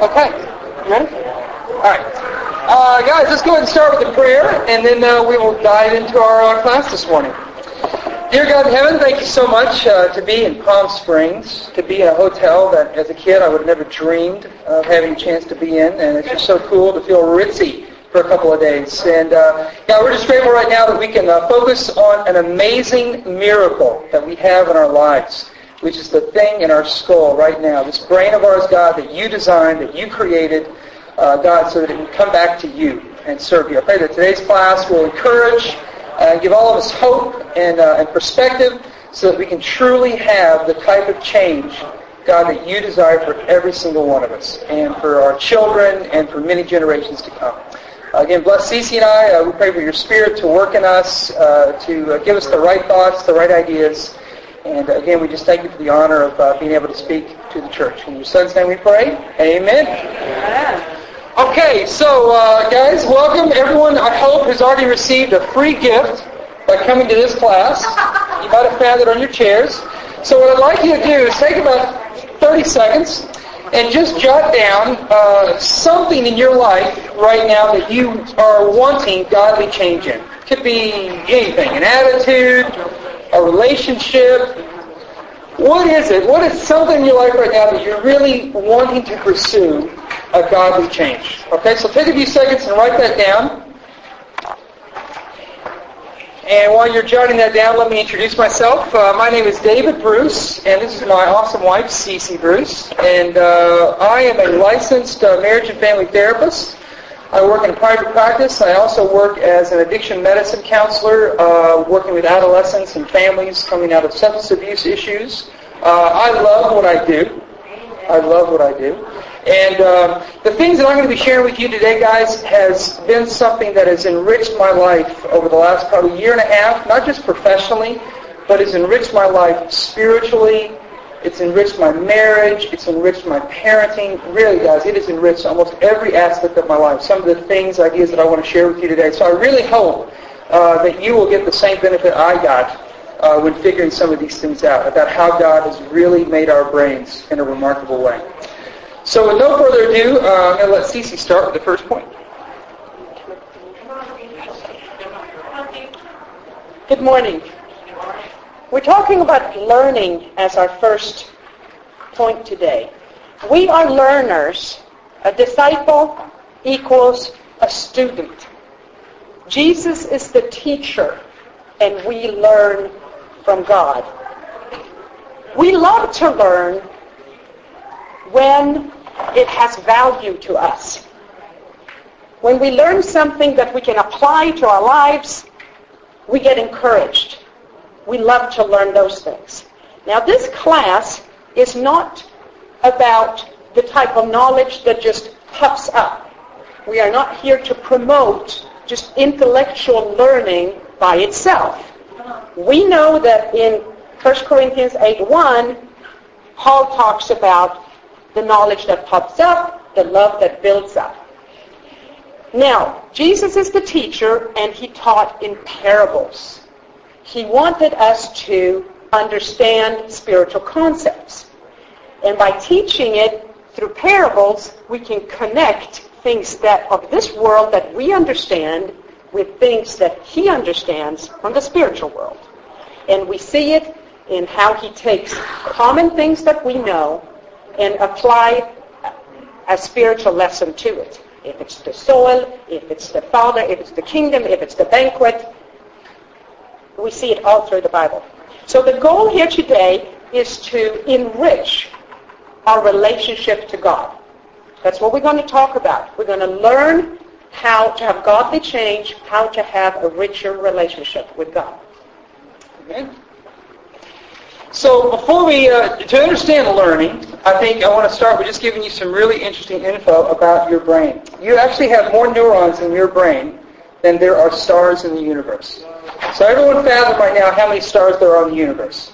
Okay. You ready? All right. Uh, guys, let's go ahead and start with a prayer, and then uh, we will dive into our uh, class this morning. Dear God in heaven, thank you so much uh, to be in Palm Springs, to be in a hotel that as a kid I would have never dreamed of having a chance to be in, and it's just so cool to feel ritzy for a couple of days. And uh, yeah, we're just grateful right now that we can uh, focus on an amazing miracle that we have in our lives, which is the thing in our skull right now, this brain of ours, God, that you designed, that you created, uh, God, so that it can come back to you and serve you. I pray that today's class will encourage uh, give all of us hope and, uh, and perspective so that we can truly have the type of change, God, that you desire for every single one of us and for our children and for many generations to come. Uh, again, bless Cece and I. Uh, we pray for your spirit to work in us, uh, to uh, give us the right thoughts, the right ideas. And again, we just thank you for the honor of being able to speak to the church. In your son's name we pray. Amen. Amen. Okay, so uh, guys, welcome everyone. I hope has already received a free gift by coming to this class. You might have found it on your chairs. So what I'd like you to do is take about 30 seconds and just jot down uh, something in your life right now that you are wanting godly change in. Could be anything, an attitude, a relationship. What is it? What is something in your life right now that you're really wanting to pursue a godly change. Okay, so take a few seconds and write that down. And while you're jotting that down, let me introduce myself. Uh, my name is David Bruce, and this is my awesome wife, Cece Bruce. And uh, I am a licensed uh, marriage and family therapist. I work in private practice. I also work as an addiction medicine counselor, uh, working with adolescents and families coming out of substance abuse issues. Uh, I love what I do. I love what I do. And um, the things that I'm going to be sharing with you today, guys, has been something that has enriched my life over the last probably year and a half, not just professionally, but has enriched my life spiritually. It's enriched my marriage. It's enriched my parenting. Really, guys, it has enriched almost every aspect of my life. Some of the things, ideas that I want to share with you today. So I really hope uh, that you will get the same benefit I got uh, when figuring some of these things out, about how God has really made our brains in a remarkable way. So with no further ado, uh, I'm going to let Cece start with the first point. Good morning. We're talking about learning as our first point today. We are learners. A disciple equals a student. Jesus is the teacher, and we learn from God. We love to learn when it has value to us. When we learn something that we can apply to our lives, we get encouraged. We love to learn those things. Now this class is not about the type of knowledge that just puffs up. We are not here to promote just intellectual learning by itself. We know that in 1 Corinthians 8.1, Paul talks about the knowledge that puffs up, the love that builds up. Now, Jesus is the teacher, and he taught in parables. He wanted us to understand spiritual concepts. And by teaching it through parables, we can connect things that of this world that we understand with things that he understands from the spiritual world. And we see it in how he takes common things that we know and apply a spiritual lesson to it. If it's the soil, if it's the Father, if it's the kingdom, if it's the banquet, we see it all through the Bible. So the goal here today is to enrich our relationship to God. That's what we're going to talk about. We're going to learn how to have godly change, how to have a richer relationship with God. Amen. So before we, uh, to understand learning, I think I want to start with just giving you some really interesting info about your brain. You actually have more neurons in your brain than there are stars in the universe. So everyone fathom right now how many stars there are in the universe.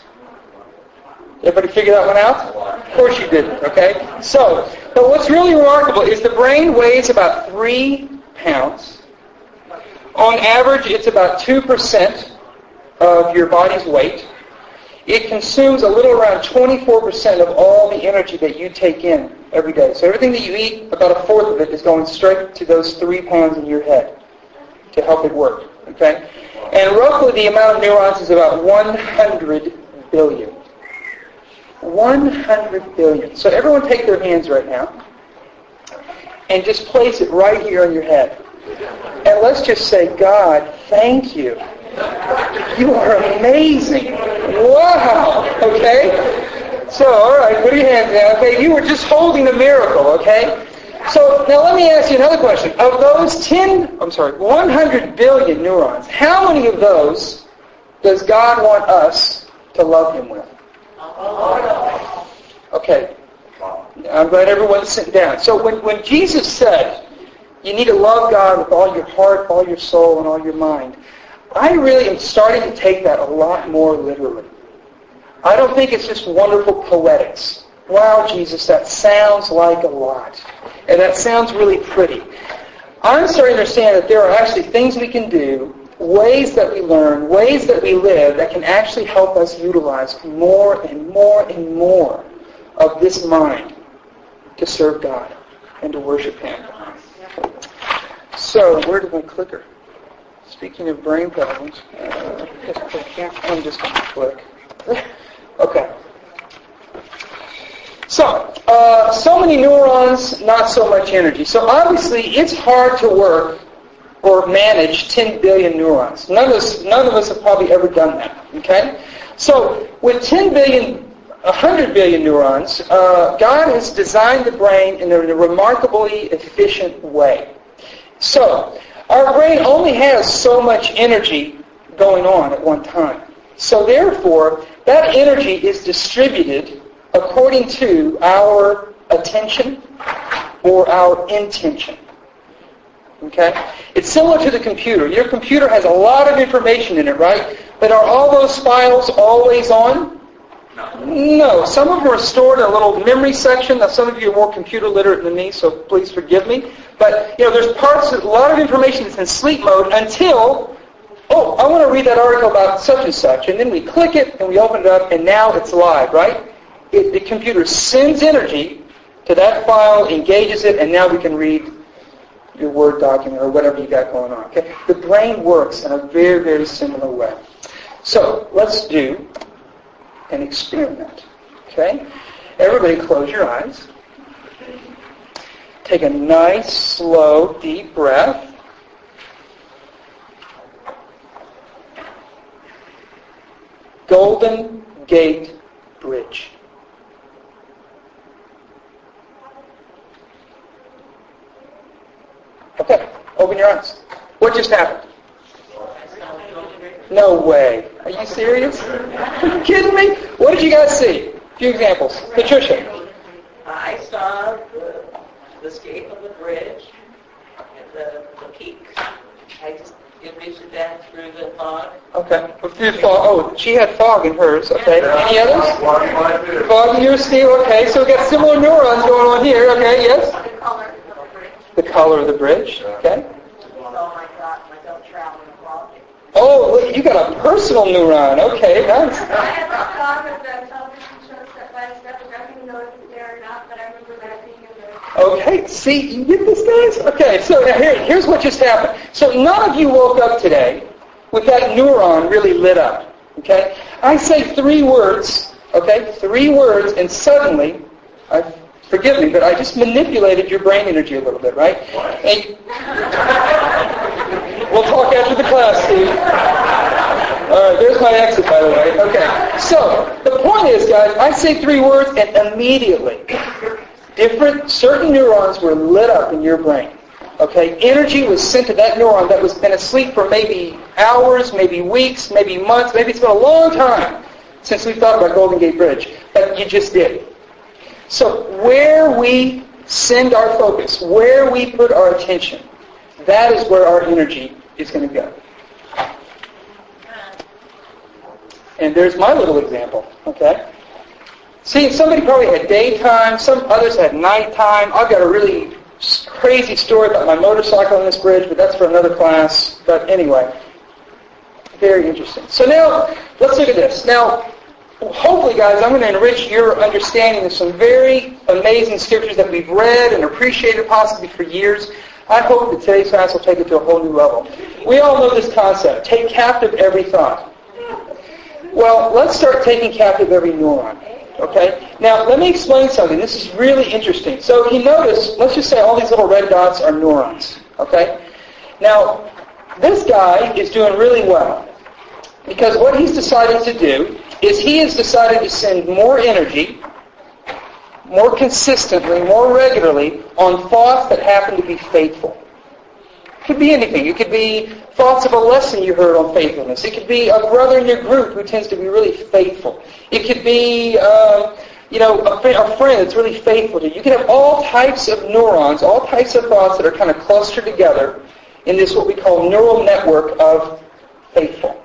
Everybody figure that one out? Of course you didn't, okay? So, but what's really remarkable is the brain weighs about three pounds. On average, it's about 2% of your body's weight. it consumes a little around 24% of all the energy that you take in every day. So everything that you eat, about a fourth of it is going straight to those three pounds in your head to help it work. Okay? And roughly the amount of neurons is about 100 billion. 100 billion. So everyone take their hands right now and just place it right here on your head. And let's just say, God, thank you. You are amazing. Wow. Okay? So, all right, put your hands down. Okay, you were just holding a miracle, okay? So now let me ask you another question. Of those 10, I'm sorry, 100 billion neurons, how many of those does God want us to love him with? Okay. I'm glad everyone's sitting down. So when, when Jesus said, you need to love God with all your heart, all your soul, and all your mind, I really am starting to take that a lot more literally. I don't think it's just wonderful poetics. Wow, Jesus, that sounds like a lot. And that sounds really pretty. I'm starting to understand that there are actually things we can do, ways that we learn, ways that we live that can actually help us utilize more and more and more of this mind to serve God and to worship Him. So, where did my clicker? Speaking of brain problems, uh, I'm just going to click. Okay. So, uh, so many neurons, not so much energy. So obviously, it's hard to work or manage 10 billion neurons. None of us, none of us have probably ever done that. Okay. So with 10 billion, 100 billion neurons, uh, God has designed the brain in a remarkably efficient way. So our brain only has so much energy going on at one time. So therefore, that energy is distributed according to our attention or our intention. Okay? It's similar to the computer. Your computer has a lot of information in it, right? But are all those files always on? No. No. Some of them are stored in a little memory section. Now, some of you are more computer literate than me, so please forgive me. But, you know, there's parts, a lot of information that's in sleep mode until, oh, I want to read that article about such and such. And then we click it, and we open it up, and now it's live, right? It, the computer sends energy to that file, engages it, and now we can read your Word document or whatever you got going on. Okay? The brain works in a very, very similar way. So let's do an experiment. Okay? Everybody close your eyes. Take a nice, slow, deep breath. Golden Gate Bridge. Okay, open your eyes. What just happened? No way. Are you serious? Are you kidding me? What did you guys see? A few examples. Patricia. I saw the, the scape of the bridge and the, the peak. I just envisioned that through the fog. Okay. Through fog. Oh, she had fog in hers. Okay. Any others? Fog in yours, Steve. Okay. So we got similar neurons going on here. Okay. Yes the color of the bridge. Okay. Oh, oh, look, you got a personal neuron. Okay, nice. I have a thought of the television show step by step. I don't know if it's there or not, but I remember that being in there. Okay, see, you get this, guys? Okay, so here, here's what just happened. So none of you woke up today with that neuron really lit up. Okay? I say three words, okay? Three words, and suddenly I've Forgive me, but I just manipulated your brain energy a little bit, right? And we'll talk after the class, Steve. All right, there's my exit, by the way. Okay. So the point is, guys, I say three words, and immediately, different certain neurons were lit up in your brain. Okay, energy was sent to that neuron that was been asleep for maybe hours, maybe weeks, maybe months, maybe it's been a long time since we thought about Golden Gate Bridge, but you just did. So where we send our focus, where we put our attention, that is where our energy is going to go. And there's my little example, okay? See, somebody probably had daytime, some others had nighttime. I've got a really crazy story about my motorcycle on this bridge, but that's for another class. But anyway, very interesting. So now, let's look at this. Now, hopefully, guys, I'm going to enrich your understanding of some very amazing scriptures that we've read and appreciated possibly for years. I hope that today's class will take it to a whole new level. We all know this concept. Take captive every thought. Well, let's start taking captive every neuron. Okay? Now, let me explain something. This is really interesting. So you notice, let's just say all these little red dots are neurons. Okay? Now, this guy is doing really well. Because what he's decided to do is he has decided to send more energy, more consistently, more regularly, on thoughts that happen to be faithful. It could be anything. It could be thoughts of a lesson you heard on faithfulness. It could be a brother in your group who tends to be really faithful. It could be, uh, you know, a, a friend that's really faithful to you. You can have all types of neurons, all types of thoughts that are kind of clustered together in this what we call neural network of faithful.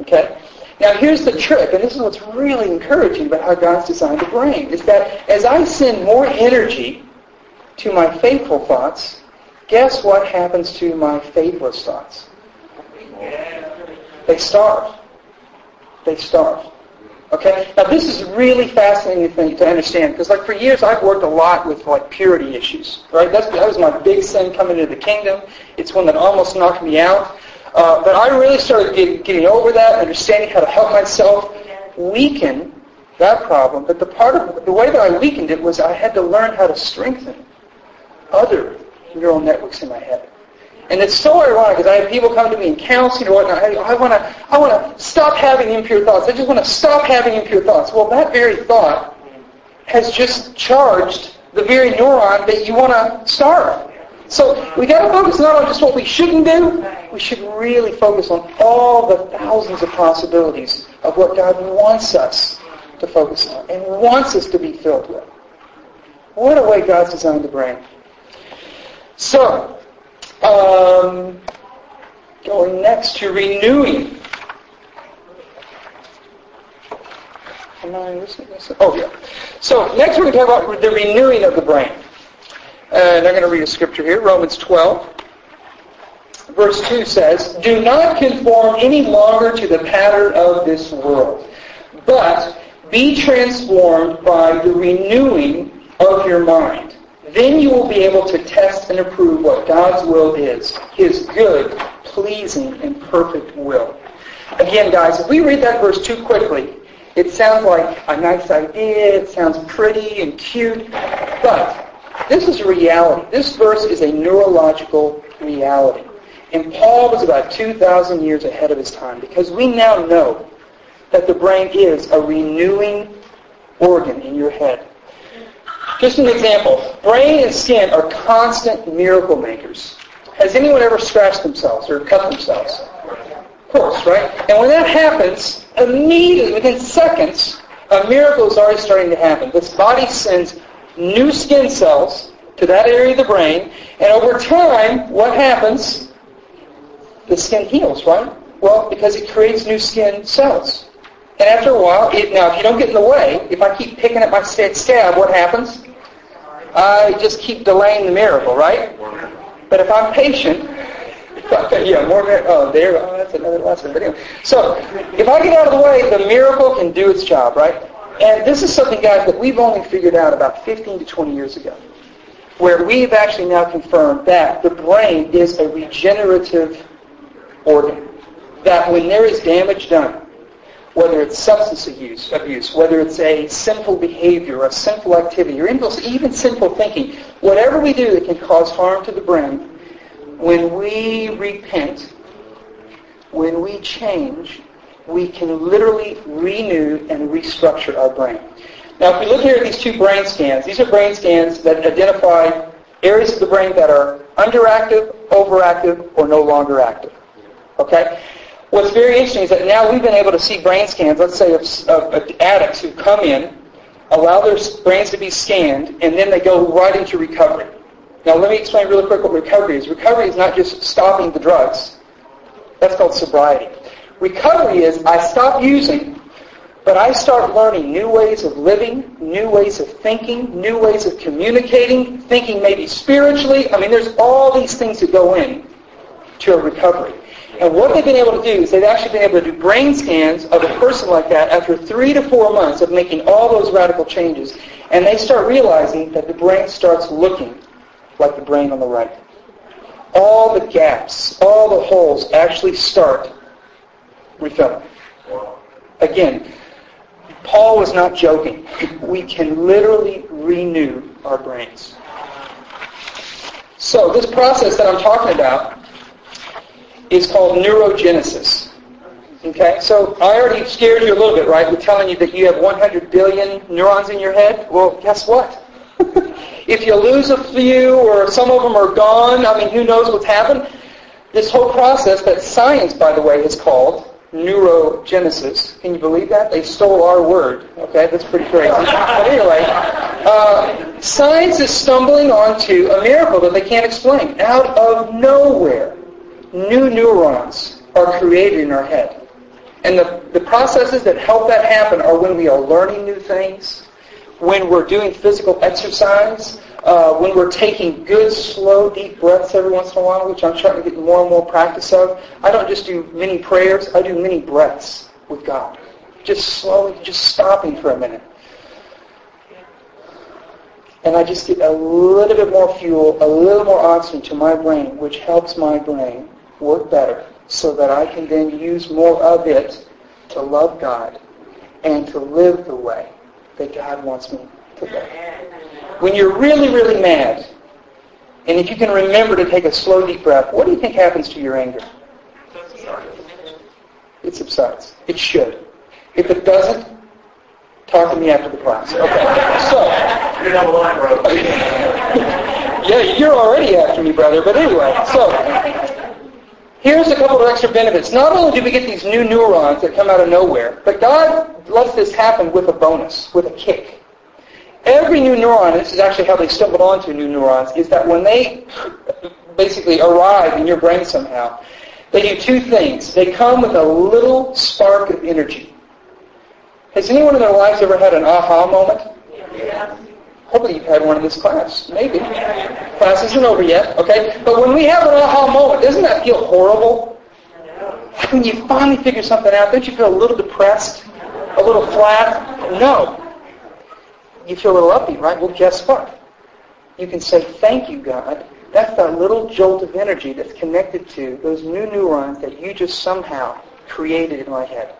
Okay? Now here's the trick, and this is what's really encouraging about how God's designed the brain, is that as I send more energy to my faithful thoughts, guess what happens to my faithless thoughts? They starve. They starve. Okay? Now this is a really fascinating thing to understand because like for years I've worked a lot with like purity issues. Right? That's, that was my big sin coming into the kingdom. It's one that almost knocked me out. Uh, but I really started getting, getting over that, understanding how to help myself weaken that problem. But the part of the way that I weakened it was I had to learn how to strengthen other neural networks in my head. And it's so ironic because I have people come to me in counseling or whatnot. I, want to I want to stop having impure thoughts. I just want to stop having impure thoughts. Well, that very thought has just charged the very neuron that you want to starve. So we got to focus not on just what we shouldn't do. We should really focus on all the thousands of possibilities of what God wants us to focus on and wants us to be filled with. What a way God's designed the brain. So, um, going next to renewing. Am I listening? Oh, yeah. So, next we're going to talk about the renewing of the brain. Uh, and I'm going to read a scripture here, Romans 12. Verse 2 says, Do not conform any longer to the pattern of this world, but be transformed by the renewing of your mind. Then you will be able to test and approve what God's will is, His good, pleasing, and perfect will. Again, guys, if we read that verse too quickly, it sounds like a nice idea, it sounds pretty and cute, but this is a reality. This verse is a neurological reality. And Paul was about 2,000 years ahead of his time because we now know that the brain is a renewing organ in your head. Just an example. Brain and skin are constant miracle makers. Has anyone ever scratched themselves or cut themselves? Of course, right? And when that happens, immediately, within seconds, a miracle is already starting to happen. This body sends new skin cells to that area of the brain, and over time, what happens? The skin heals, right? Well, because it creates new skin cells. And after a while, it, now if you don't get in the way, if I keep picking at my scab, what happens? I just keep delaying the miracle, right? But if I'm patient, yeah, more, oh, there, oh, that's another lesson. But anyway, so if I get out of the way, the miracle can do its job, right? And this is something, guys, that we've only figured out about 15 to 20 years ago, where we've actually now confirmed that the brain is a regenerative organ. That when there is damage done, whether it's substance abuse, abuse, whether it's a sinful behavior, a sinful activity, or even sinful thinking, whatever we do that can cause harm to the brain, when we repent, when we change, we can literally renew and restructure our brain. Now, if we look here at these two brain scans, these are brain scans that identify areas of the brain that are underactive, overactive, or no longer active. Okay? What's very interesting is that now we've been able to see brain scans, let's say, of, of, of addicts who come in, allow their brains to be scanned, and then they go right into recovery. Now, let me explain really quick what recovery is. Recovery is not just stopping the drugs. That's called sobriety. Recovery is I stop using, but I start learning new ways of living, new ways of thinking, new ways of communicating, thinking maybe spiritually. I mean, there's all these things that go in to a recovery. And what they've been able to do is they've actually been able to do brain scans of a person like that after three to four months of making all those radical changes. And they start realizing that the brain starts looking like the brain on the right. All the gaps, all the holes actually start refilling. Again, Paul was not joking. We can literally renew our brains. So this process that I'm talking about is called neurogenesis. Okay, so I already scared you a little bit, right, with telling you that you have 100 billion neurons in your head. Well, guess what? if you lose a few or some of them are gone, I mean, who knows what's happened? This whole process that science, by the way, is called neurogenesis. Can you believe that? They stole our word. Okay, that's pretty crazy. but anyway, uh, science is stumbling onto a miracle that they can't explain. Out of nowhere, new neurons are created in our head. And the, the processes that help that happen are when we are learning new things, when we're doing physical exercise, uh, when we're taking good, slow, deep breaths every once in a while, which I'm trying to get more and more practice of. I don't just do many prayers, I do many breaths with God. Just slowly, just stopping for a minute. And I just get a little bit more fuel, a little more oxygen to my brain, which helps my brain work better so that I can then use more of it to love God and to live the way that God wants me to live. When you're really, really mad, and if you can remember to take a slow, deep breath, what do you think happens to your anger? It subsides. It should. If it doesn't, talk to me after the class. Okay. So. You're down the line, bro. yeah, you're already after me, brother. But anyway, so here's a couple of extra benefits. Not only do we get these new neurons that come out of nowhere, but God lets this happen with a bonus, with a kick. Every new neuron, this is actually how they stumbled onto new neurons, is that when they basically arrive in your brain somehow, they do two things. They come with a little spark of energy. Has anyone in their lives ever had an aha moment? Yeah. Hopefully you've had one in this class. Maybe. Class isn't over yet, okay? But when we have an aha moment, doesn't that feel horrible? When you finally figure something out, don't you feel a little depressed? A little flat? No. You feel a little upbeat, right? Well, guess what? You can say, thank you, God. That's that little jolt of energy that's connected to those new neurons that you just somehow created in my head.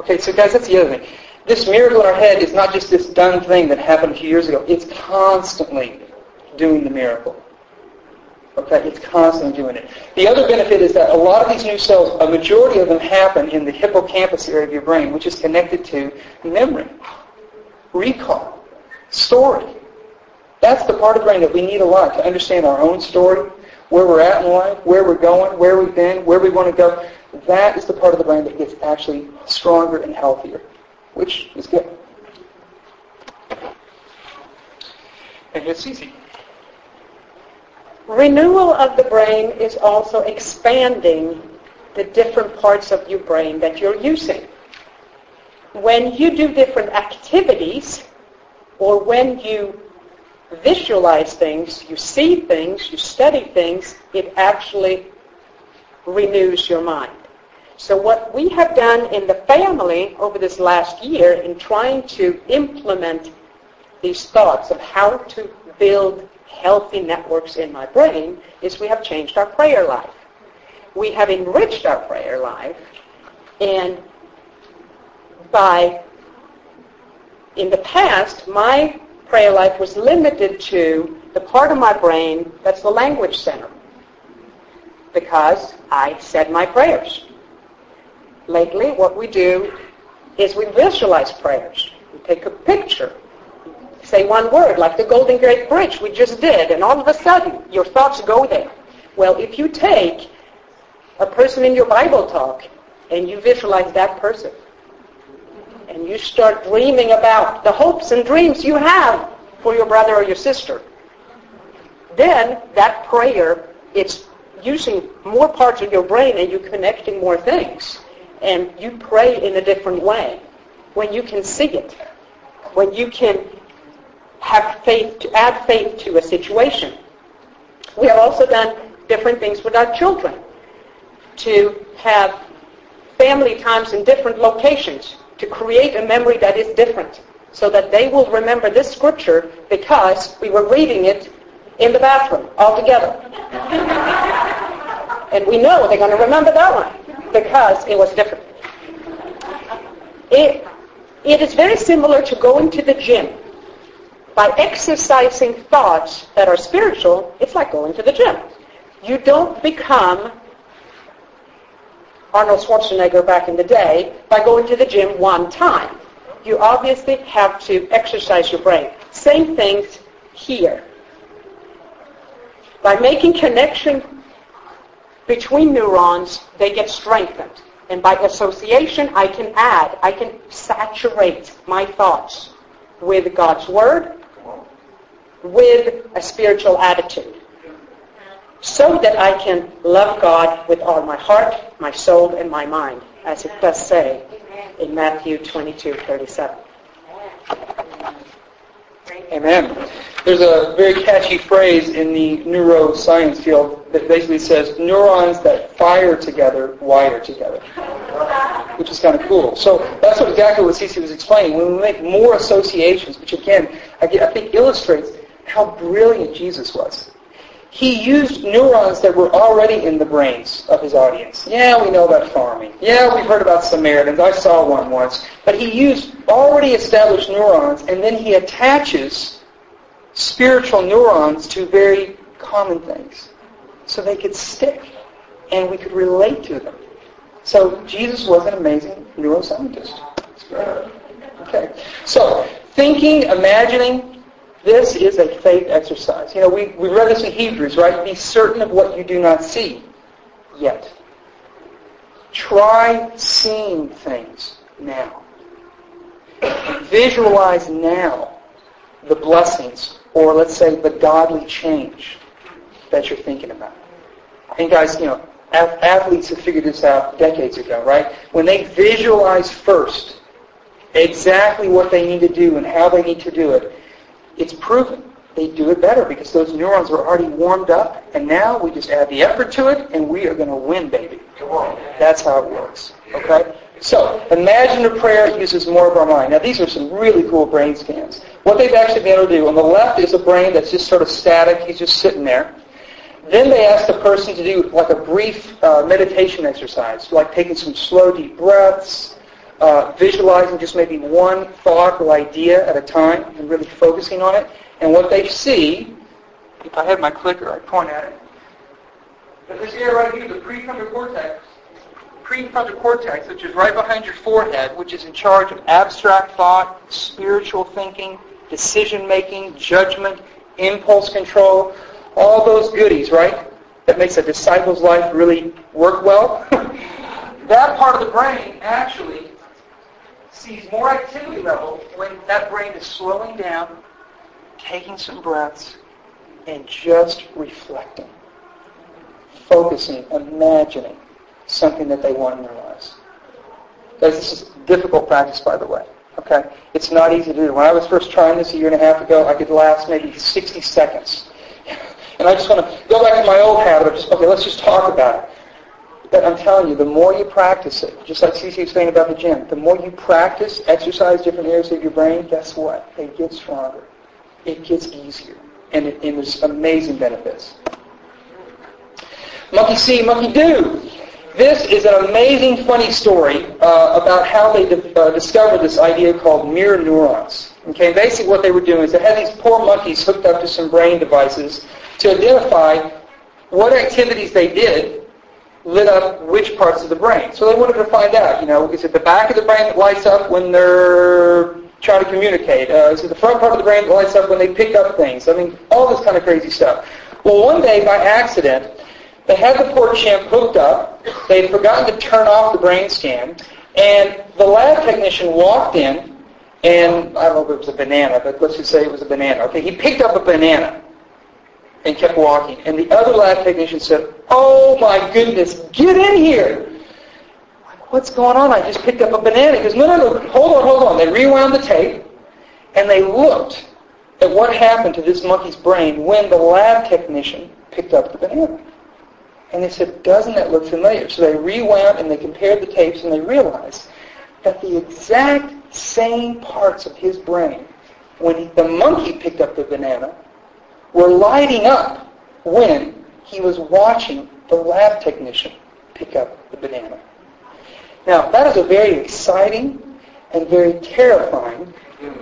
Okay, so guys, that's the other thing. This miracle in our head is not just this done thing that happened a few years ago. It's constantly doing the miracle. Okay, it's constantly doing it. The other benefit is that a lot of these new cells, a majority of them happen in the hippocampus area of your brain, which is connected to memory, recall, story. That's the part of the brain that we need a lot to understand our own story, where we're at in life, where we're going, where we've been, where we want to go. That is the part of the brain that gets actually stronger and healthier, which is good. And it's easy. Renewal of the brain is also expanding the different parts of your brain that you're using. When you do different activities, or when you visualize things, you see things, you study things, it actually renews your mind. So what we have done in the family over this last year in trying to implement these thoughts of how to build healthy networks in my brain is we have changed our prayer life. We have enriched our prayer life and by in the past my prayer life was limited to the part of my brain that's the language center because I said my prayers. Lately, what we do is we visualize prayers. We take a picture, say one word, like the Golden Gate Bridge we just did, and all of a sudden your thoughts go there. Well, if you take a person in your Bible talk and you visualize that person, and you start dreaming about the hopes and dreams you have for your brother or your sister, then that prayer, it's using more parts of your brain and you're connecting more things. And you pray in a different way. When you can see it. When you can have faith, to add faith to a situation. We have also done different things with our children. to have family times in different locations to create a memory that is different so that they will remember this scripture because we were reading it in the bathroom all together. and we know they're going to remember that one because it was different. It, it is very similar to going to the gym. By exercising thoughts that are spiritual, it's like going to the gym. You don't become Arnold Schwarzenegger back in the day by going to the gym one time. You obviously have to exercise your brain. Same things here. By making connection between neurons, they get strengthened. And by association, I can add, I can saturate my thoughts with God's Word, with a spiritual attitude so that I can love God with all my heart, my soul, and my mind, as it does say in Matthew 22, 37. Amen. There's a very catchy phrase in the neuroscience field that basically says neurons that fire together wire together, which is kind of cool. So that's what exactly what Cece was explaining. When we make more associations, which again I think illustrates how brilliant Jesus was. He used neurons that were already in the brains of his audience. Yeah, we know about farming. Yeah, we've heard about Samaritans. I saw one once. But he used already established neurons, and then he attaches spiritual neurons to very common things so they could stick and we could relate to them. So Jesus was an amazing neuroscientist. Okay. So thinking, imagining, this is a faith exercise. You know, we, we read this in Hebrews, right? Be certain of what you do not see yet. Try seeing things now. Visualize now the blessings, or let's say the godly change that you're thinking about. And guys, you know, athletes have figured this out decades ago, right? When they visualize first exactly what they need to do and how they need to do it, it's proven they do it better because those neurons are already warmed up, and now we just add the effort to it, and we are going to win, baby. That's how it works. Okay? So, imagine a prayer uses more of our mind. Now, these are some really cool brain scans. What they've actually been able to do, on the left is a brain that's just sort of static. He's just sitting there. Then they ask the person to do like a brief uh, meditation exercise, like taking some slow, deep breaths, uh, visualizing just maybe one thought or idea at a time and really focusing on it. And what they see, if I had my clicker, I'd point at it. But this area right here, the prefrontal cortex, prefrontal cortex, which is right behind your forehead, which is in charge of abstract thought, spiritual thinking, decision making, judgment, impulse control, all those goodies, right? That makes a disciple's life really work well. that part of the brain actually sees more activity level when that brain is slowing down, taking some breaths, and just reflecting, focusing, imagining something that they want in their lives. Guys, this is difficult practice, by the way. Okay? It's not easy to do. When I was first trying this a year and a half ago, I could last maybe 60 seconds. And I just want to go back to my old habit of just, okay, let's just talk about it. But I'm telling you, the more you practice it, just like Cece was saying about the gym, the more you practice, exercise different areas of your brain, guess what? It gets stronger. It gets easier. And, it, and there's amazing benefits. Monkey see, monkey do. This is an amazing, funny story uh, about how they di- uh, discovered this idea called mirror neurons. Okay, basically what they were doing is they had these poor monkeys hooked up to some brain devices to identify what activities they did lit up which parts of the brain. So they wanted to find out, you know, is it the back of the brain that lights up when they're trying to communicate? Uh, is it the front part of the brain that lights up when they pick up things? I mean, all this kind of crazy stuff. Well, one day, by accident, they had the poor chimp hooked up. They'd forgotten to turn off the brain scan. And the lab technician walked in, and I don't know if it was a banana, but let's just say it was a banana. Okay, he picked up a banana and kept walking. And the other lab technician said, oh my goodness, get in here. What's going on? I just picked up a banana. He goes, no, no, no, hold on, hold on. They rewound the tape and they looked at what happened to this monkey's brain when the lab technician picked up the banana. And they said, doesn't that look familiar? So they rewound and they compared the tapes and they realized that the exact same parts of his brain, when the monkey picked up the banana, were lighting up when he was watching the lab technician pick up the banana. Now, that is a very exciting and very terrifying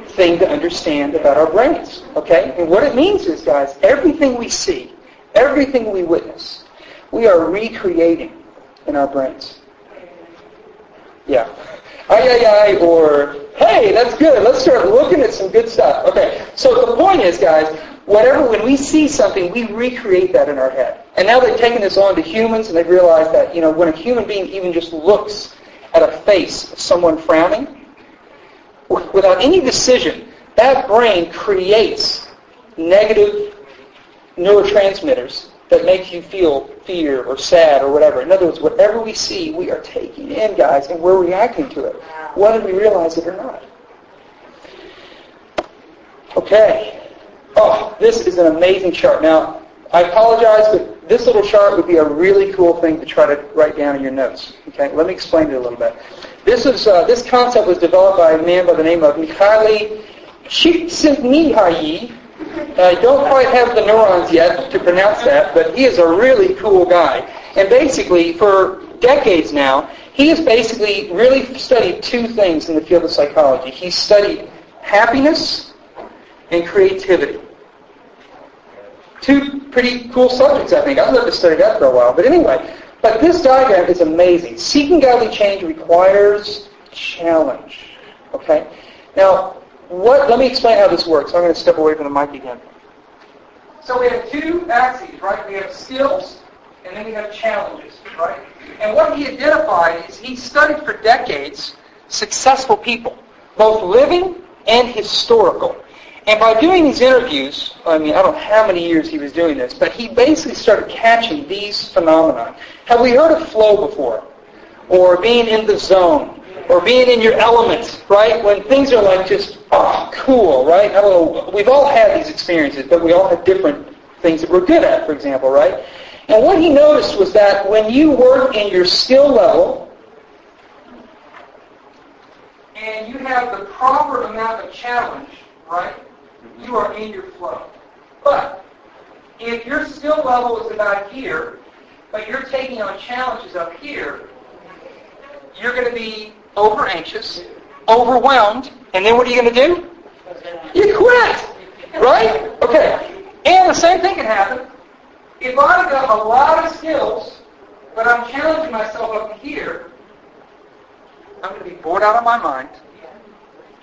thing to understand about our brains. Okay? And what it means is, guys, everything we see, everything we witness, we are recreating in our brains. Yeah. Ay, ay, ay, or, hey, that's good. Let's start looking at some good stuff. Okay. So the point is, guys, whatever, when we see something, we recreate that in our head. And now they've taken this on to humans, and they've realized that, you know, when a human being even just looks at a face of someone frowning, without any decision, that brain creates negative neurotransmitters that makes you feel fear or sad or whatever. In other words, whatever we see, we are taking in, guys, and we're reacting to it, whether we realize it or not. Okay. Oh, this is an amazing chart. Now, I apologize, but this little chart would be a really cool thing to try to write down in your notes. Okay, let me explain it a little bit. This is uh, this concept was developed by a man by the name of Mikhaili Csikszentmihalyi. I don't quite have the neurons yet to pronounce that, but he is a really cool guy. And basically, for decades now, he has basically really studied two things in the field of psychology. He studied happiness and creativity. Two pretty cool subjects, I think. I'd love to study that for a while. But anyway, but this diagram is amazing. Seeking godly change requires challenge. Okay? Now, what? let me explain how this works. I'm going to step away from the mic again. So we have two axes, right? We have skills, and then we have challenges, right? And what he identified is he studied for decades successful people, both living and historical. And by doing these interviews, I mean, I don't know how many years he was doing this, but he basically started catching these phenomena. Have we heard of flow before? Or being in the zone? Or being in your element, right? When things are like just, oh, cool, right? I don't know. We've all had these experiences, but we all have different things that we're good at, for example, right? And what he noticed was that when you work in your skill level, and you have the proper amount of challenge, right? you are in your flow. But if your skill level is about here, but you're taking on challenges up here, you're going to be over anxious, overwhelmed, and then what are you going to do? You quit, right? Okay. And the same thing can happen. If I've got a lot of skills, but I'm challenging myself up here, I'm going to be bored out of my mind.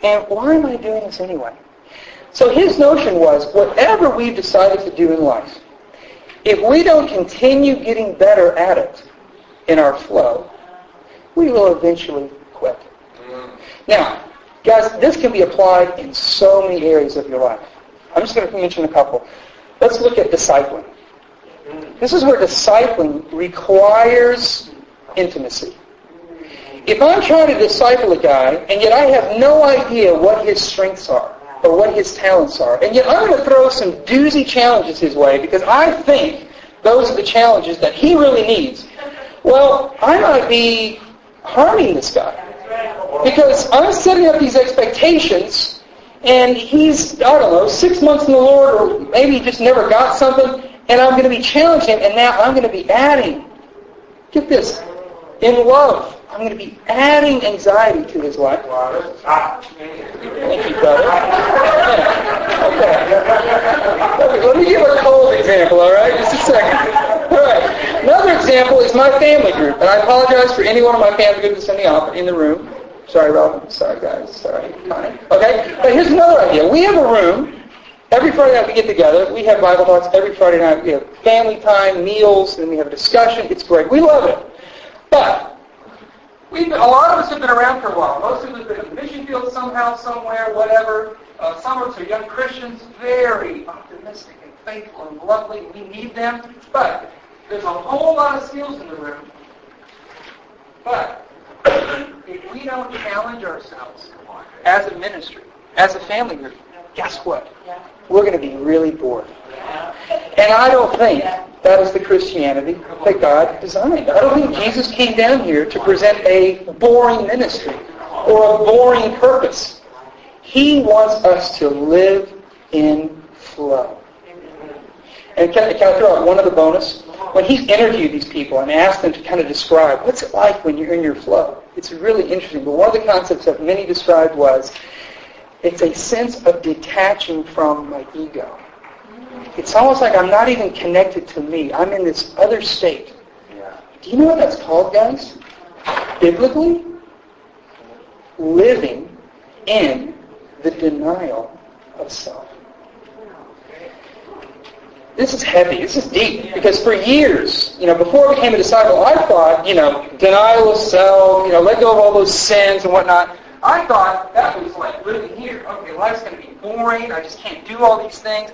And why am I doing this anyway? So his notion was, whatever we've decided to do in life, if we don't continue getting better at it in our flow, we will eventually quit. Now, guys, this can be applied in so many areas of your life. I'm just going to mention a couple. Let's look at discipling. This is where discipling requires intimacy. If I'm trying to disciple a guy, and yet I have no idea what his strengths are, or what his talents are. And yet I'm going to throw some doozy challenges his way because I think those are the challenges that he really needs. Well, I might be harming this guy because I'm setting up these expectations and he's, I don't know, six months in the Lord or maybe he just never got something and I'm going to be challenging him and now I'm going to be adding, get this, in love I'm going to be adding anxiety to his life. Thank you, brother. Okay. Let me give a cold example, all right? Just a second. All right. Another example is my family group. And I apologize for any one of my family members in the, office, in the room. Sorry, Robin. Sorry, guys. Sorry, Connie. Okay? But here's another idea. We have a room. Every Friday night we get together. We have Bible talks every Friday night. We have family time, meals, and we have a discussion. It's great. We love it. But We've been, a lot of us have been around for a while. Most of us have been in the mission field somehow, somewhere, whatever. Uh, some of us are young Christians, very optimistic and faithful and lovely. We need them. But there's a whole lot of skills in the room. But if we don't challenge ourselves as a ministry, as a family group, guess what? We're going to be really bored. And I don't think that is the Christianity that God designed. I don't think Jesus came down here to present a boring ministry or a boring purpose. He wants us to live in flow. And can, can I throw out one other bonus? When he's interviewed these people and asked them to kind of describe what's it like when you're in your flow, it's really interesting. But one of the concepts that many described was it's a sense of detaching from my ego. It's almost like I'm not even connected to me. I'm in this other state. Do you know what that's called, guys? Biblically, living in the denial of self. This is heavy. This is deep. Because for years, you know, before I became a disciple, I thought, you know, denial of self, you know, let go of all those sins and whatnot. I thought that was like living here. Okay, life's going to be boring. I just can't do all these things.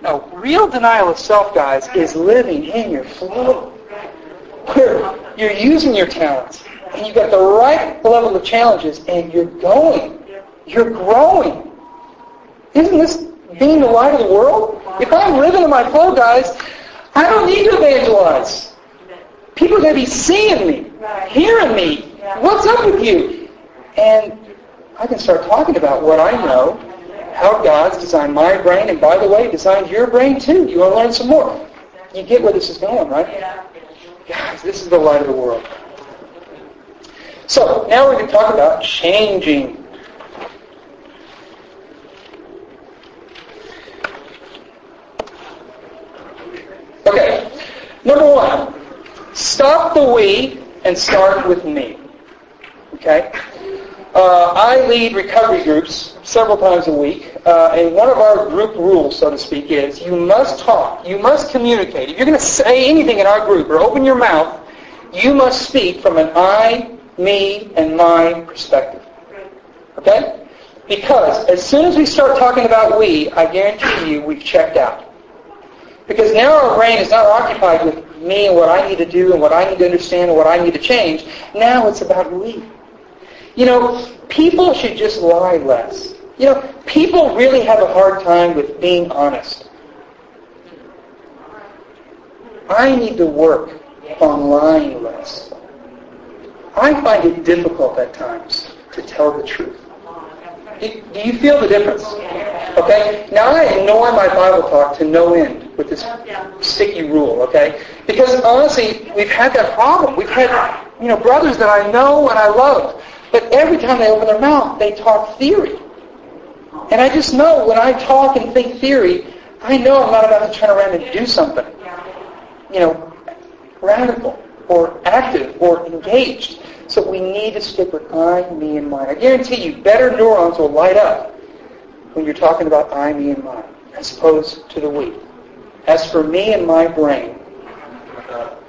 No, real denial of self, guys, is living in your flow. Where you're using your talents and you've got the right level of challenges and you're going. You're growing. Isn't this being the light of the world? If I'm living in my flow, guys, I don't need to evangelize. People are going to be seeing me, hearing me. What's up with you? And I can start talking about what I know, how God's designed my brain, and by the way, designed your brain too. You want to learn some more. You get where this is going, right? Guys, this is the light of the world. So, now we're going to talk about changing. Okay, number one, stop the we and start with me. Okay? Uh, I lead recovery groups several times a week, uh, and one of our group rules, so to speak, is you must talk, you must communicate. If you're going to say anything in our group or open your mouth, you must speak from an I, me, and my perspective. Okay? Because as soon as we start talking about we, I guarantee you we've checked out. Because now our brain is not occupied with me and what I need to do and what I need to understand and what I need to change. Now it's about we. You know, people should just lie less. You know, people really have a hard time with being honest. I need to work on lying less. I find it difficult at times to tell the truth. Do, do you feel the difference? Okay? Now I ignore my Bible talk to no end with this sticky rule, okay? Because honestly, we've had that problem. We've had, you know, brothers that I know and I love, but every time they open their mouth, they talk theory. And I just know when I talk and think theory, I know I'm not about to turn around and do something, you know, radical or active or engaged. So we need to stick with I, me, and mine. I guarantee you, better neurons will light up when you're talking about I, me, and mine, as opposed to the we. As for me and my brain,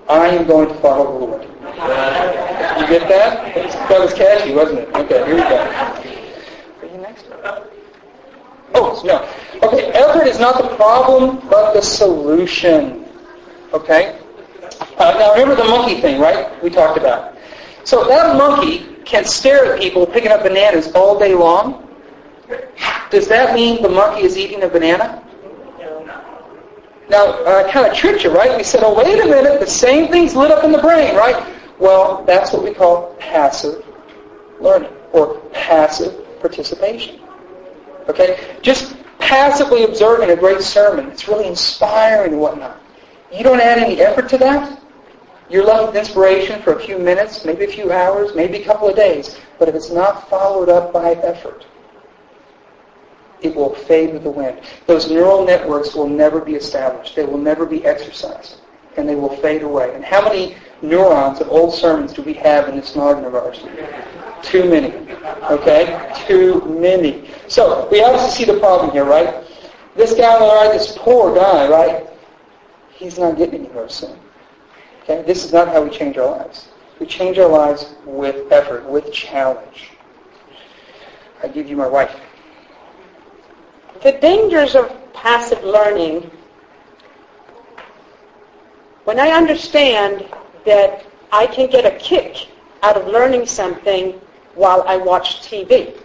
I am going to follow the Lord. You get that? That was catchy, wasn't it? Okay, here we go. Are you next? Oh, no. Okay, effort is not the problem, but the solution. Okay? Uh, now remember the monkey thing, right? We talked about. So that monkey can stare at people picking up bananas all day long. Does that mean the monkey is eating a banana? Now, uh, I kind of tricked you, right? We said, oh, wait a minute, the same thing's lit up in the brain, right? Well, that's what we call passive learning or passive participation. Okay? Just passively observing a great sermon. It's really inspiring and whatnot. You don't add any effort to that, you're left with inspiration for a few minutes, maybe a few hours, maybe a couple of days. But if it's not followed up by effort, it will fade with the wind. Those neural networks will never be established. They will never be exercised. And they will fade away. And how many neurons of old sermons do we have in this noggin of ours? Too many. Okay? Too many. So, we obviously see the problem here, right? This guy on the right, this poor guy, right? He's not getting anywhere soon. Okay? This is not how we change our lives. We change our lives with effort, with challenge. I give you my wife. The dangers of passive learning, when I understand that I can get a kick out of learning something while I watch TV.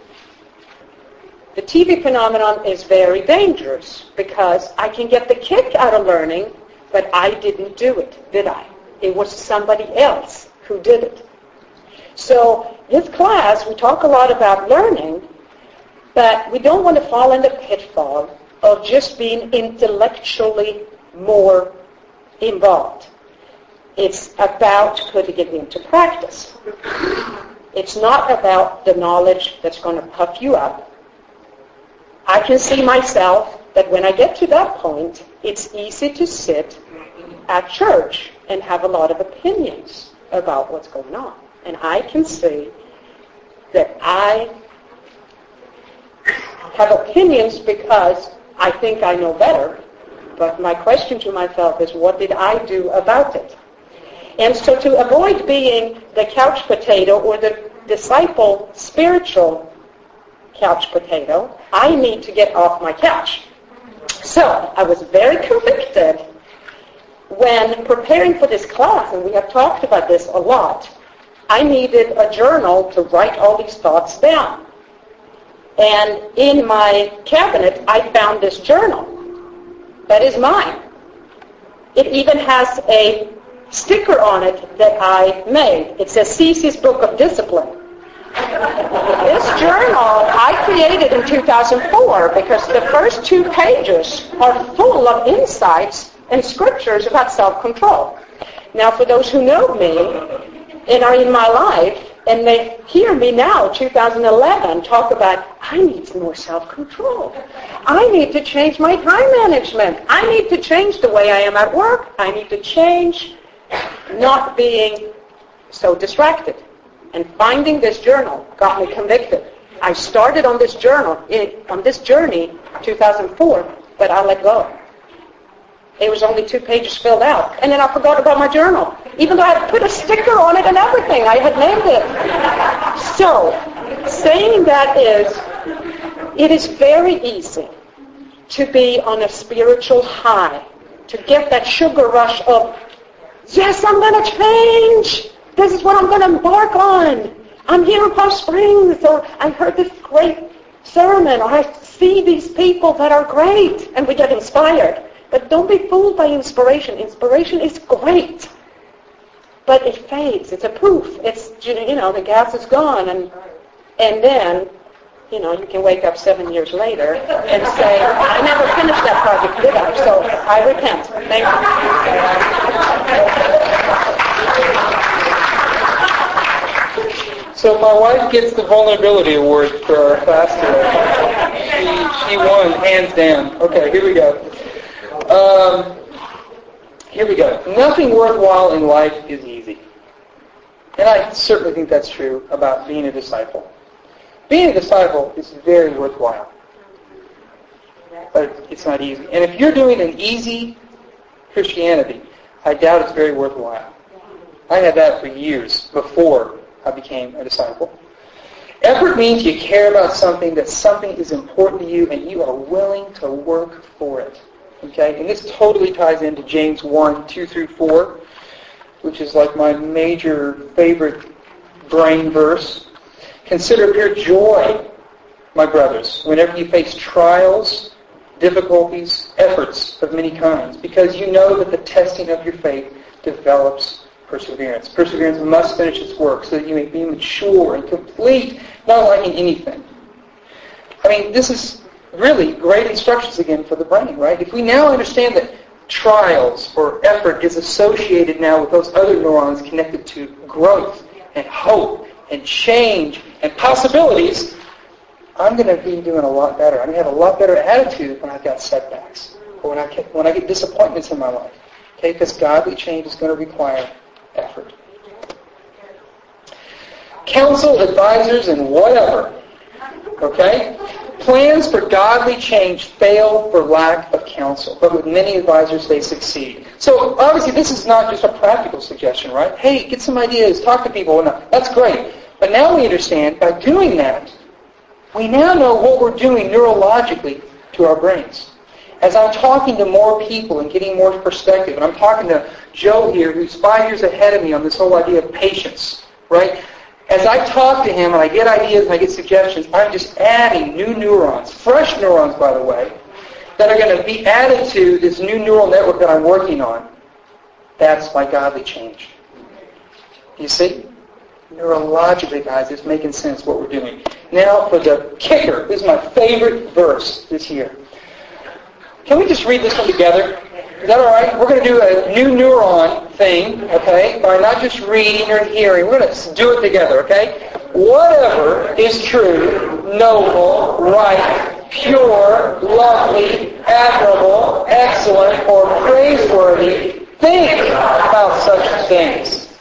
The TV phenomenon is very dangerous because I can get the kick out of learning But I didn't do it, did I? It was somebody else who did it. So this class, we talk a lot about learning, but we don't want to fall in the pitfall of just being intellectually more involved. It's about putting it into practice. It's not about the knowledge that's going to puff you up. I can see myself that when I get to that point, it's easy to sit at church and have a lot of opinions about what's going on. And I can see that I have opinions because I think I know better. But my question to myself is, what did I do about it? And so to avoid being the couch potato or the disciple spiritual couch potato, I need to get off my couch. So I was very convicted when preparing for this class, and we have talked about this a lot, I needed a journal to write all these thoughts down. And in my cabinet, I found this journal that is mine. It even has a sticker on it that I made. It says Cece's Book of Discipline. this journal I created in 2004 because the first two pages are full of insights and scriptures about self-control. Now, for those who know me and are in my life, and they hear me now, 2011, talk about, I need more self-control. I need to change my time management. I need to change the way I am at work. I need to change not being so distracted. And finding this journal got me convicted. I started on this journal, on this journey, 2004, but I let go. It was only two pages filled out. And then I forgot about my journal. Even though I had put a sticker on it and everything. I had named it. So, saying that is, it is very easy to be on a spiritual high. To get that sugar rush of, yes, I'm going to change. This is what I'm going to embark on. I'm here in Palm Springs, or I heard this great sermon, or I see these people that are great, and we get inspired. But don't be fooled by inspiration. Inspiration is great. But it fades. It's a poof. It's, you know, the gas is gone. And, and then, you know, you can wake up seven years later and say, I never finished that project, did I? So I repent. Thank you. So my wife gets the vulnerability award for our class today. She, she won, hands down. Okay, here we go. Um, here we go. Nothing worthwhile in life is easy. And I certainly think that's true about being a disciple. Being a disciple is very worthwhile. But it's not easy. And if you're doing an easy Christianity, I doubt it's very worthwhile. I had that for years before I became a disciple. Effort means you care about something, that something is important to you, and you are willing to work for it. Okay, and this totally ties into James 1, 2 through 4, which is like my major favorite brain verse. Consider pure joy, my brothers, whenever you face trials, difficulties, efforts of many kinds, because you know that the testing of your faith develops perseverance. Perseverance must finish its work so that you may be mature and complete, not lacking anything. I mean, this is really great instructions again for the brain, right? If we now understand that trials or effort is associated now with those other neurons connected to growth and hope and change and possibilities, I'm going to be doing a lot better. I'm going to have a lot better attitude when I've got setbacks or when I get, when I get disappointments in my life. Okay, because godly change is going to require effort. Counsel, advisors, and whatever. Okay? Plans for godly change fail for lack of counsel, but with many advisors they succeed. So obviously this is not just a practical suggestion, right? Hey, get some ideas, talk to people. No, uh, that's great. But now we understand by doing that, we now know what we're doing neurologically to our brains. As I'm talking to more people and getting more perspective, and I'm talking to Joe here, who's five years ahead of me on this whole idea of patience, right? As I talk to him and I get ideas and I get suggestions, I'm just adding new neurons, fresh neurons, by the way, that are going to be added to this new neural network that I'm working on. That's my godly change. You see? Neurologically, guys, it's making sense what we're doing. Now for the kicker. This is my favorite verse this year. Can we just read this one together? Is that all right? We're going to do a new neuron thing, okay, by not just reading or hearing. We're going to do it together, okay? Whatever is true, noble, right, pure, lovely, admirable, excellent, or praiseworthy, think about such things.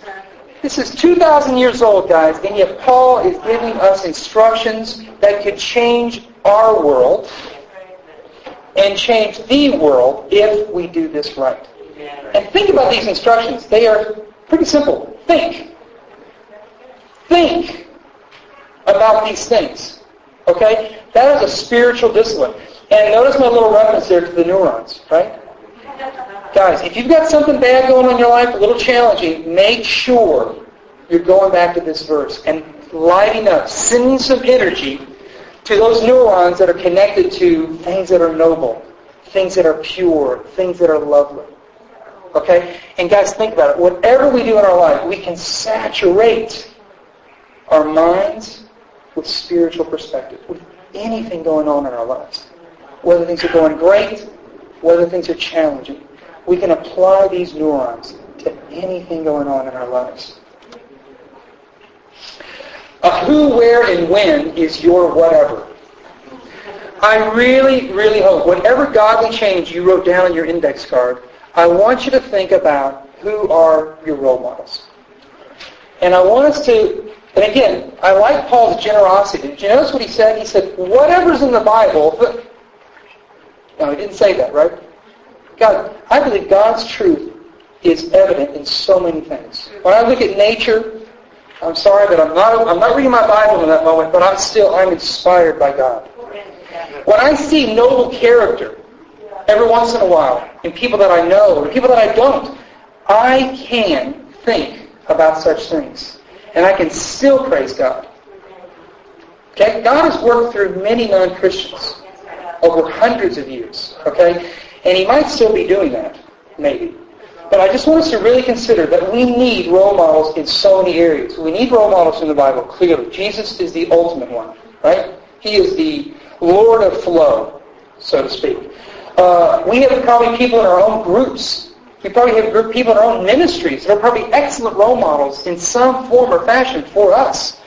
This is 2,000 years old, guys, and yet Paul is giving us instructions that could change our world and change the world if we do this right. And think about these instructions. They are pretty simple. Think. Think about these things. Okay? That is a spiritual discipline. And notice my little reference there to the neurons, right? Guys, if you've got something bad going on in your life, a little challenging, make sure you're going back to this verse and lighting up, sending some energy to those neurons that are connected to things that are noble, things that are pure, things that are lovely. Okay? And guys, think about it. Whatever we do in our life, we can saturate our minds with spiritual perspective, with anything going on in our lives. Whether things are going great, whether things are challenging. We can apply these neurons to anything going on in our lives. A who, where, and when is your whatever. I really, really hope, whatever godly change you wrote down on your index card, I want you to think about who are your role models. And I want us to, and again, I like Paul's generosity. Did you notice what he said? He said, whatever's in the Bible, no, he didn't say that, right? God, I believe God's truth is evident in so many things. When I look at nature, I'm sorry that I'm not, I'm not reading my Bible in that moment, but I'm still, I'm inspired by God. When I see noble character, every once in a while, in people that I know, and people that I don't, I can think about such things. And I can still praise God. Okay? God has worked through many non-Christians over hundreds of years. Okay? And he might still be doing that, maybe. But I just want us to really consider that we need role models in so many areas. We need role models in the Bible, clearly. Jesus is the ultimate one, right? He is the Lord of flow, so to speak. Uh, we have probably people in our own groups. We probably have group people in our own ministries that are probably excellent role models in some form or fashion for us.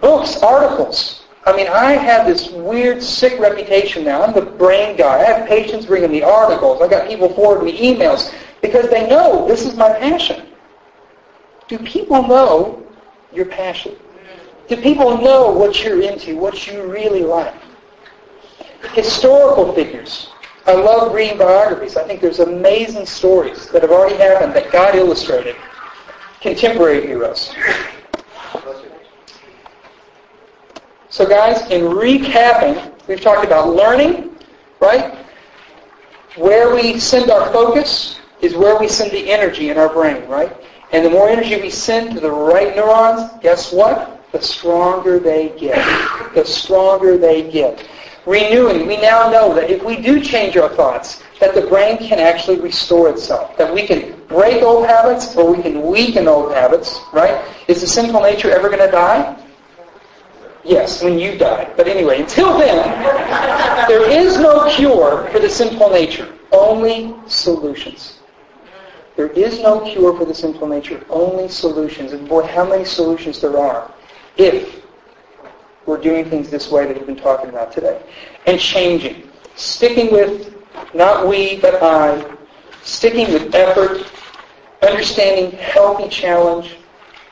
Books, articles. I mean, I have this weird, sick reputation now. I'm the brain guy. I have patients bringing me articles. I got people forwarding me emails because they know this is my passion. Do people know your passion? Do people know what you're into, what you really like? Historical figures. I love reading biographies. I think there's amazing stories that have already happened that God illustrated. Contemporary heroes. So guys, in recapping, we've talked about learning, right? Where we send our focus, is where we send the energy in our brain, right? And the more energy we send to the right neurons, guess what? The stronger they get. The stronger they get. Renewing, we now know that if we do change our thoughts, that the brain can actually restore itself. That we can break old habits or we can weaken old habits, right? Is the sinful nature ever going to die? Yes, when you die. But anyway, until then, there is no cure for the sinful nature. Only solutions. There is no cure for the sinful nature, only solutions. And boy, how many solutions there are if we're doing things this way that we've been talking about today. And changing. Sticking with, not we, but I. Sticking with effort, understanding healthy challenge,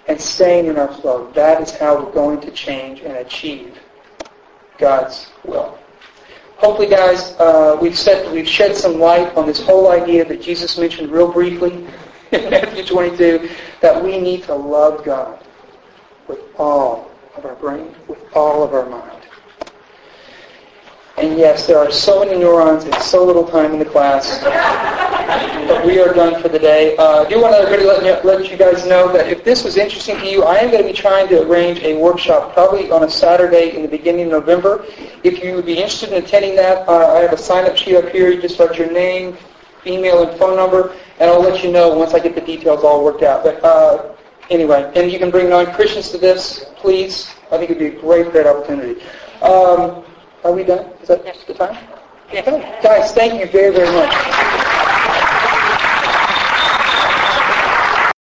and staying in our flow. That is how we're going to change and achieve God's will. Hopefully, guys, uh, we've, set, we've shed some light on this whole idea that Jesus mentioned real briefly in Matthew 22, that we need to love God with all of our brain, with all of our mind. And yes, there are so many neurons and so little time in the class. but we are done for the day. Uh, I do want to really let you, let you guys know that if this was interesting to you, I am going to be trying to arrange a workshop probably on a Saturday in the beginning of November. If you would be interested in attending that, uh, I have a sign-up sheet up here. You just write your name, email, and phone number, and I'll let you know once I get the details all worked out. But uh, anyway, and you can bring non-Christians to this, please. I think it would be a great, great opportunity. Um, are we done? Is that the time? Yes. Okay. Guys, thank you very, very much.